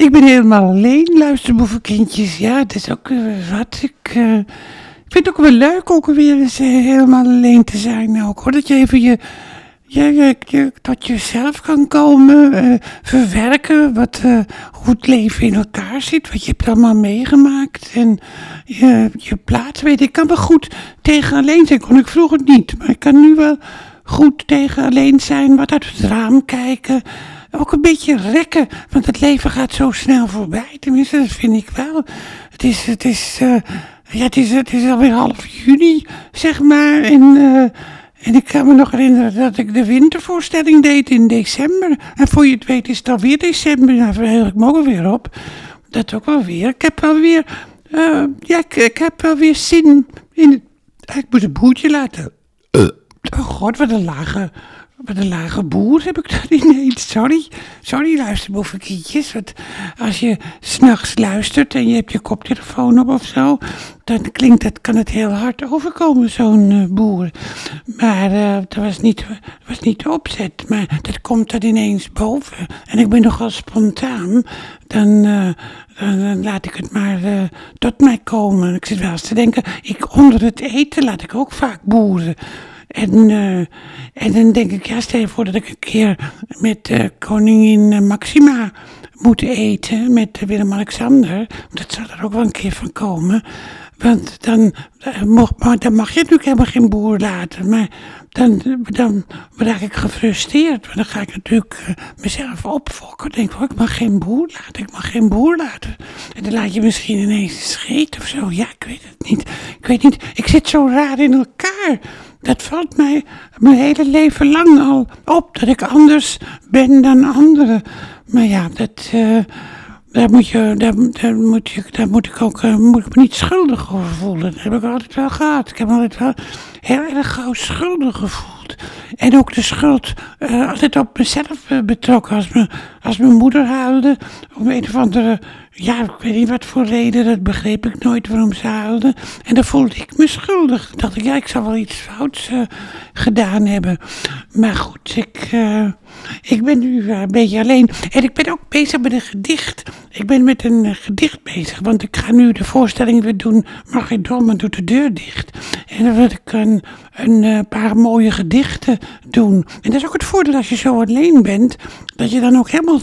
Ik ben helemaal alleen, luisterboevenkindjes. Ja, het is ook uh, wat. Ik, uh, ik vind het ook wel leuk ook weer eens uh, helemaal alleen te zijn. Ook, hoor. Dat je even je, je, je, tot jezelf kan komen. verwerken wat, hoe het leven in elkaar zit. Wat je hebt allemaal meegemaakt. En je, je plaats weet. Ik kan wel goed tegen alleen zijn. Kon ik vroeger niet. Maar ik kan nu wel goed tegen alleen zijn. Wat uit het raam kijken ook een beetje rekken, want het leven gaat zo snel voorbij. Tenminste, dat vind ik wel. Het is, het is, uh, ja, het is, het is alweer half juni, zeg maar. En, uh, en ik kan me nog herinneren dat ik de wintervoorstelling deed in december. En voor je het weet is het alweer december. Daar verheug ik me ook weer op. Dat ook wel weer. Ik heb alweer, uh, ja, ik, ik heb alweer zin in... Ik moet een boertje laten. Oh god, wat een lage met een lage boer heb ik dat ineens. Sorry, sorry luisterboevenkietjes. Want als je s'nachts luistert en je hebt je koptelefoon op of zo, dan klinkt dat, kan het heel hard overkomen, zo'n uh, boer. Maar dat was niet, was niet de opzet. Maar dat komt dan ineens boven. En ik ben nogal spontaan. Dan, uh, dan, laat ik het maar tot mij komen. Ik zit wel eens te denken, ik onder het eten laat ik ook vaak boeren. En, uh, en dan denk ik, ja, stel je voor dat ik een keer met uh, koningin eh, Maxima moet eten, met Willem-Alexander. Dat zou er ook wel een keer van komen. Want dan, mag, dan mag je natuurlijk helemaal geen boer laten. Maar dan, dan raak ik gefrustreerd. Want dan ga ik natuurlijk mezelf opfokken. Denk ik, ik mag geen boer laten, ik mag geen boer laten. En dan laat je misschien ineens een scheet of zo. Ja, ik weet het niet. Ik weet niet, ik zit zo raar in elkaar. Dat valt mij mijn hele leven lang al op, dat ik anders ben dan anderen. Maar ja, dat, uh, daar, moet je, daar, daar, moet je, daar moet ik ook uh, moet ik me niet schuldig over voelen. Dat heb ik altijd wel gehad. Ik heb altijd wel heel erg gauw schuldig gevoeld. En ook de schuld uh, altijd op mezelf betrokken. Als, me, als mijn moeder huilde, om een of andere ja, ik weet niet wat voor reden, dat begreep ik nooit waarom ze huilde. En dan voelde ik me schuldig. dacht ik, ja, ik zou wel iets fouts uh, gedaan hebben. Maar goed, ik, uh, ik ben nu uh, een beetje alleen. En ik ben ook bezig met een gedicht. Ik ben met een gedicht bezig, want ik ga nu de voorstelling weer doen. Margriet Dolman doet de deur dicht. En dan wil ik een, een paar mooie gedichten doen. En dat is ook het voordeel als je zo alleen bent, dat je dan ook helemaal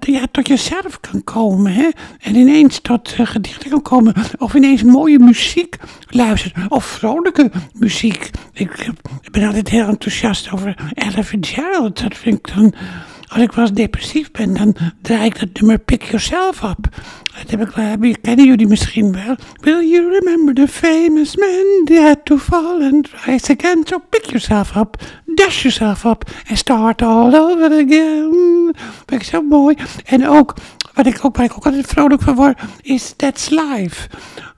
ja, tot jezelf kan komen. Hè? En ineens tot uh, gedichten kan komen. Of ineens mooie muziek luisteren. Of vrolijke muziek. Ik, ik ben altijd heel enthousiast over Ella Fitzgerald. Dat vind ik dan... Als ik wel eens depressief ben, dan draai ik dat nummer Pick Yourself Up. Dat heb ik wel, kennen jullie misschien wel. Will you remember the famous man that had to fall and rise again? So pick yourself up, dash yourself up and start all over again. Vind ik zo mooi. En ook wat ik ook, waar ik ook altijd vrolijk van word, is That's Life.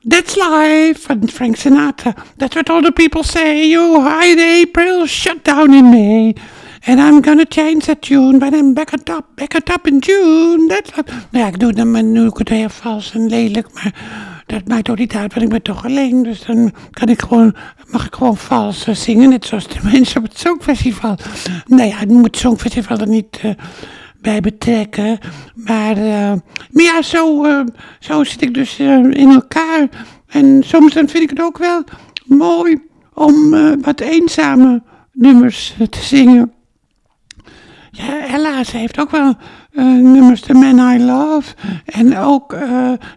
That's Life van Frank Sinatra. That's what all the people say. You hide April, shut down in May. And I'm gonna change that tune, but I'm back on top, back on top in June. That's. Nou ja, ik doe het nu ik het heel vals en lelijk, maar dat maakt ook niet uit, want ik ben toch alleen. Dus dan kan ik gewoon, mag ik gewoon vals zingen, net zoals de mensen op het Songfestival. Nou ja, het moet het Songfestival er niet... Uh, bij betrekken. Maar, uh, ja, zo, zo zit ik dus in elkaar. En soms dan vind ik het ook wel mooi om wat eenzame nummers te zingen. Ja, Ella, ze heeft ook wel nummers, The Man I Love. En ook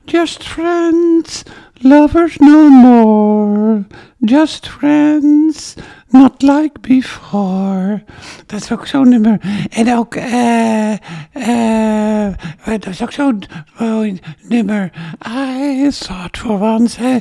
Just Friends, Lovers No More. Just Friends, Not Like Before. Dat is ook zo'n nummer. En ook, eh, uh, dat is ook zo'n uh, nummer. I thought for once, uh,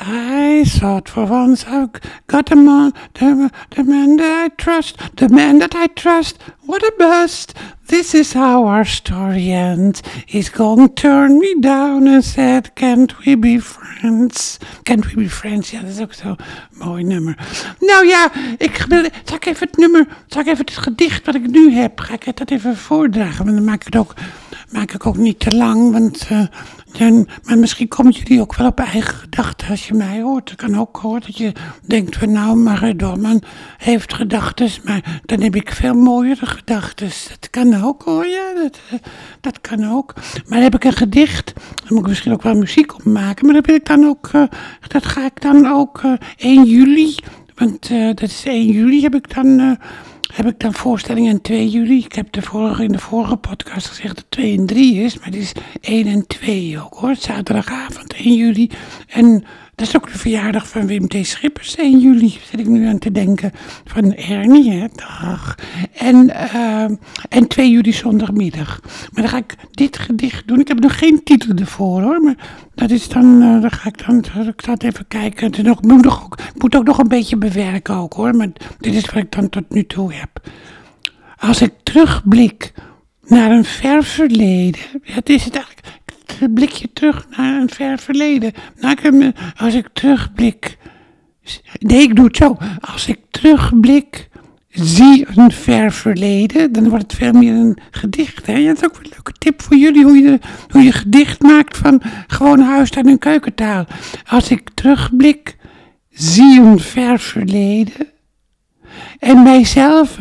I thought for once I got a man, the, man that I trust, the man that I trust. What a bust! This is how our story ends. He's to turn me down and said, Can't we be friends? Can't we be friends? Ja, dat is ook zo'n mooi nummer. Nou ja, ik zal ik even het nummer, zal ik even het gedicht wat ik nu heb, ga ik dat even voordragen. Want dan maak ik het ook, maak ik ook niet te lang, want uh, Maar misschien komen jullie ook wel op eigen gedachten als je mij hoort. Het kan ook hoor dat je denkt van nou, Marit Dorman heeft gedachten, maar dan heb ik veel mooiere gedachten. Dat kan ook hoor, ja, dat, eh, dat kan ook. Maar dan heb ik een gedicht, dan moet ik misschien ook wel muziek op maken, maar dat, ben ik dan ook, eh, dat ga ik dan ook uh, 1 juli, want dat is 1 juli heb ik dan heb ik dan voorstellingen en 2 juli. Ik heb de vorige, in de vorige podcast gezegd dat 2 en 3 is, maar het is 1 en 2 ook hoor. Zaterdagavond 1 juli. En dat is ook de verjaardag van Wim T. Schippers, 1 juli, zit ik nu aan te denken. Van Ernie, hè, dag. En, uh, en 2 juli zondagmiddag. Maar dan ga ik dit gedicht doen. Ik heb nog geen titel ervoor hoor, maar dat is dan, uh, dan ga ik dan, ik ga even kijken. Het nog, moet nog, ook, moet ook nog een beetje bewerken ook hoor, maar dit is wat ik dan tot nu toe heb. Als ik terugblik naar een ver verleden, het is het eigenlijk, blikje terug naar een ver verleden. Als ik terugblik. Nee, ik doe het zo. Als ik terugblik, zie een ver verleden, dan wordt het veel meer een gedicht. Hè? Dat is ook een leuke tip voor jullie, hoe je, hoe je gedicht maakt van gewoon huistuin en keukentaal. Als ik terugblik, zie een ver verleden. En mijzelf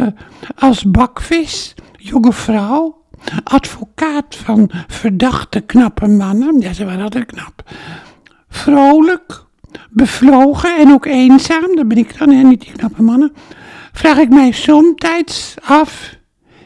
als bakvis, jonge vrouw, advocaat van verdachte knappe mannen. Ja, ze waren altijd knap. Vrolijk, bevlogen en ook eenzaam, dat ben ik dan, hè, niet die knappe mannen. Vraag ik mij somtijds af,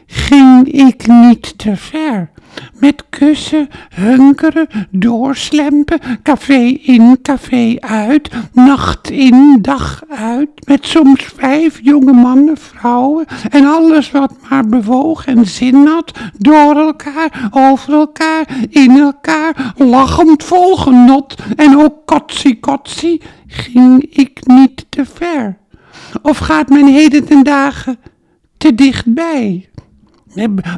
ging ik niet te ver? Met kussen, hunkeren, doorslempen, café in, café uit, nacht in, dag uit, met soms vijf jonge mannen, vrouwen en alles wat maar bewoog en zin had, door elkaar, over elkaar, in elkaar, lachend vol genot en ook kotsie kotsie, ging ik niet te ver. Of gaat men heden ten dagen te dichtbij?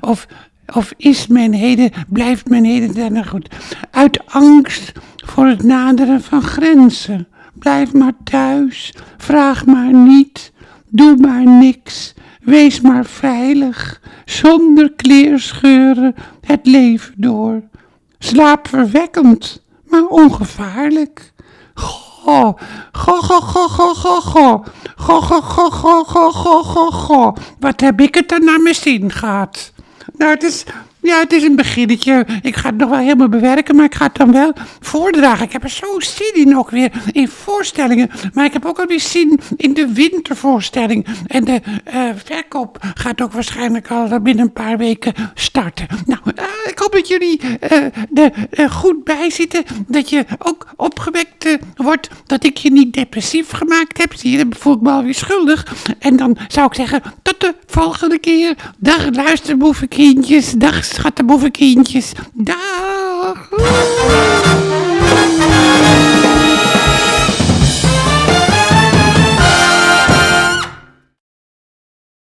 Of of is men heden, blijft men heden goed? Uit angst voor het naderen van grenzen. Blijf maar thuis, vraag maar niet, doe maar niks, wees maar veilig, zonder kleerscheuren het leven door. Slaapverwekkend, maar ongevaarlijk. Go, go, go, go, go, go, go, go, go, go, go, go, go, go, go. Wat heb ik het er naar mijn zin gehad? Nou, het is, ja, het is een beginnetje. Ik ga het nog wel helemaal bewerken, maar ik ga het dan wel voordragen. Ik heb er zo zin in ook weer, in voorstellingen. Maar ik heb ook alweer zin in de wintervoorstelling. En de uh, verkoop gaat ook waarschijnlijk al binnen een paar weken starten. Nou, uh, ik hoop dat jullie uh, er goed bij zitten. Dat je ook opgewekt wordt. Dat ik je niet depressief gemaakt heb. Zie je, dan voel ik me alweer schuldig. En dan zou ik zeggen, tot de volgende keer. Dag luisterboevenkindjes. Dag schattenboevenkindjes. Dag.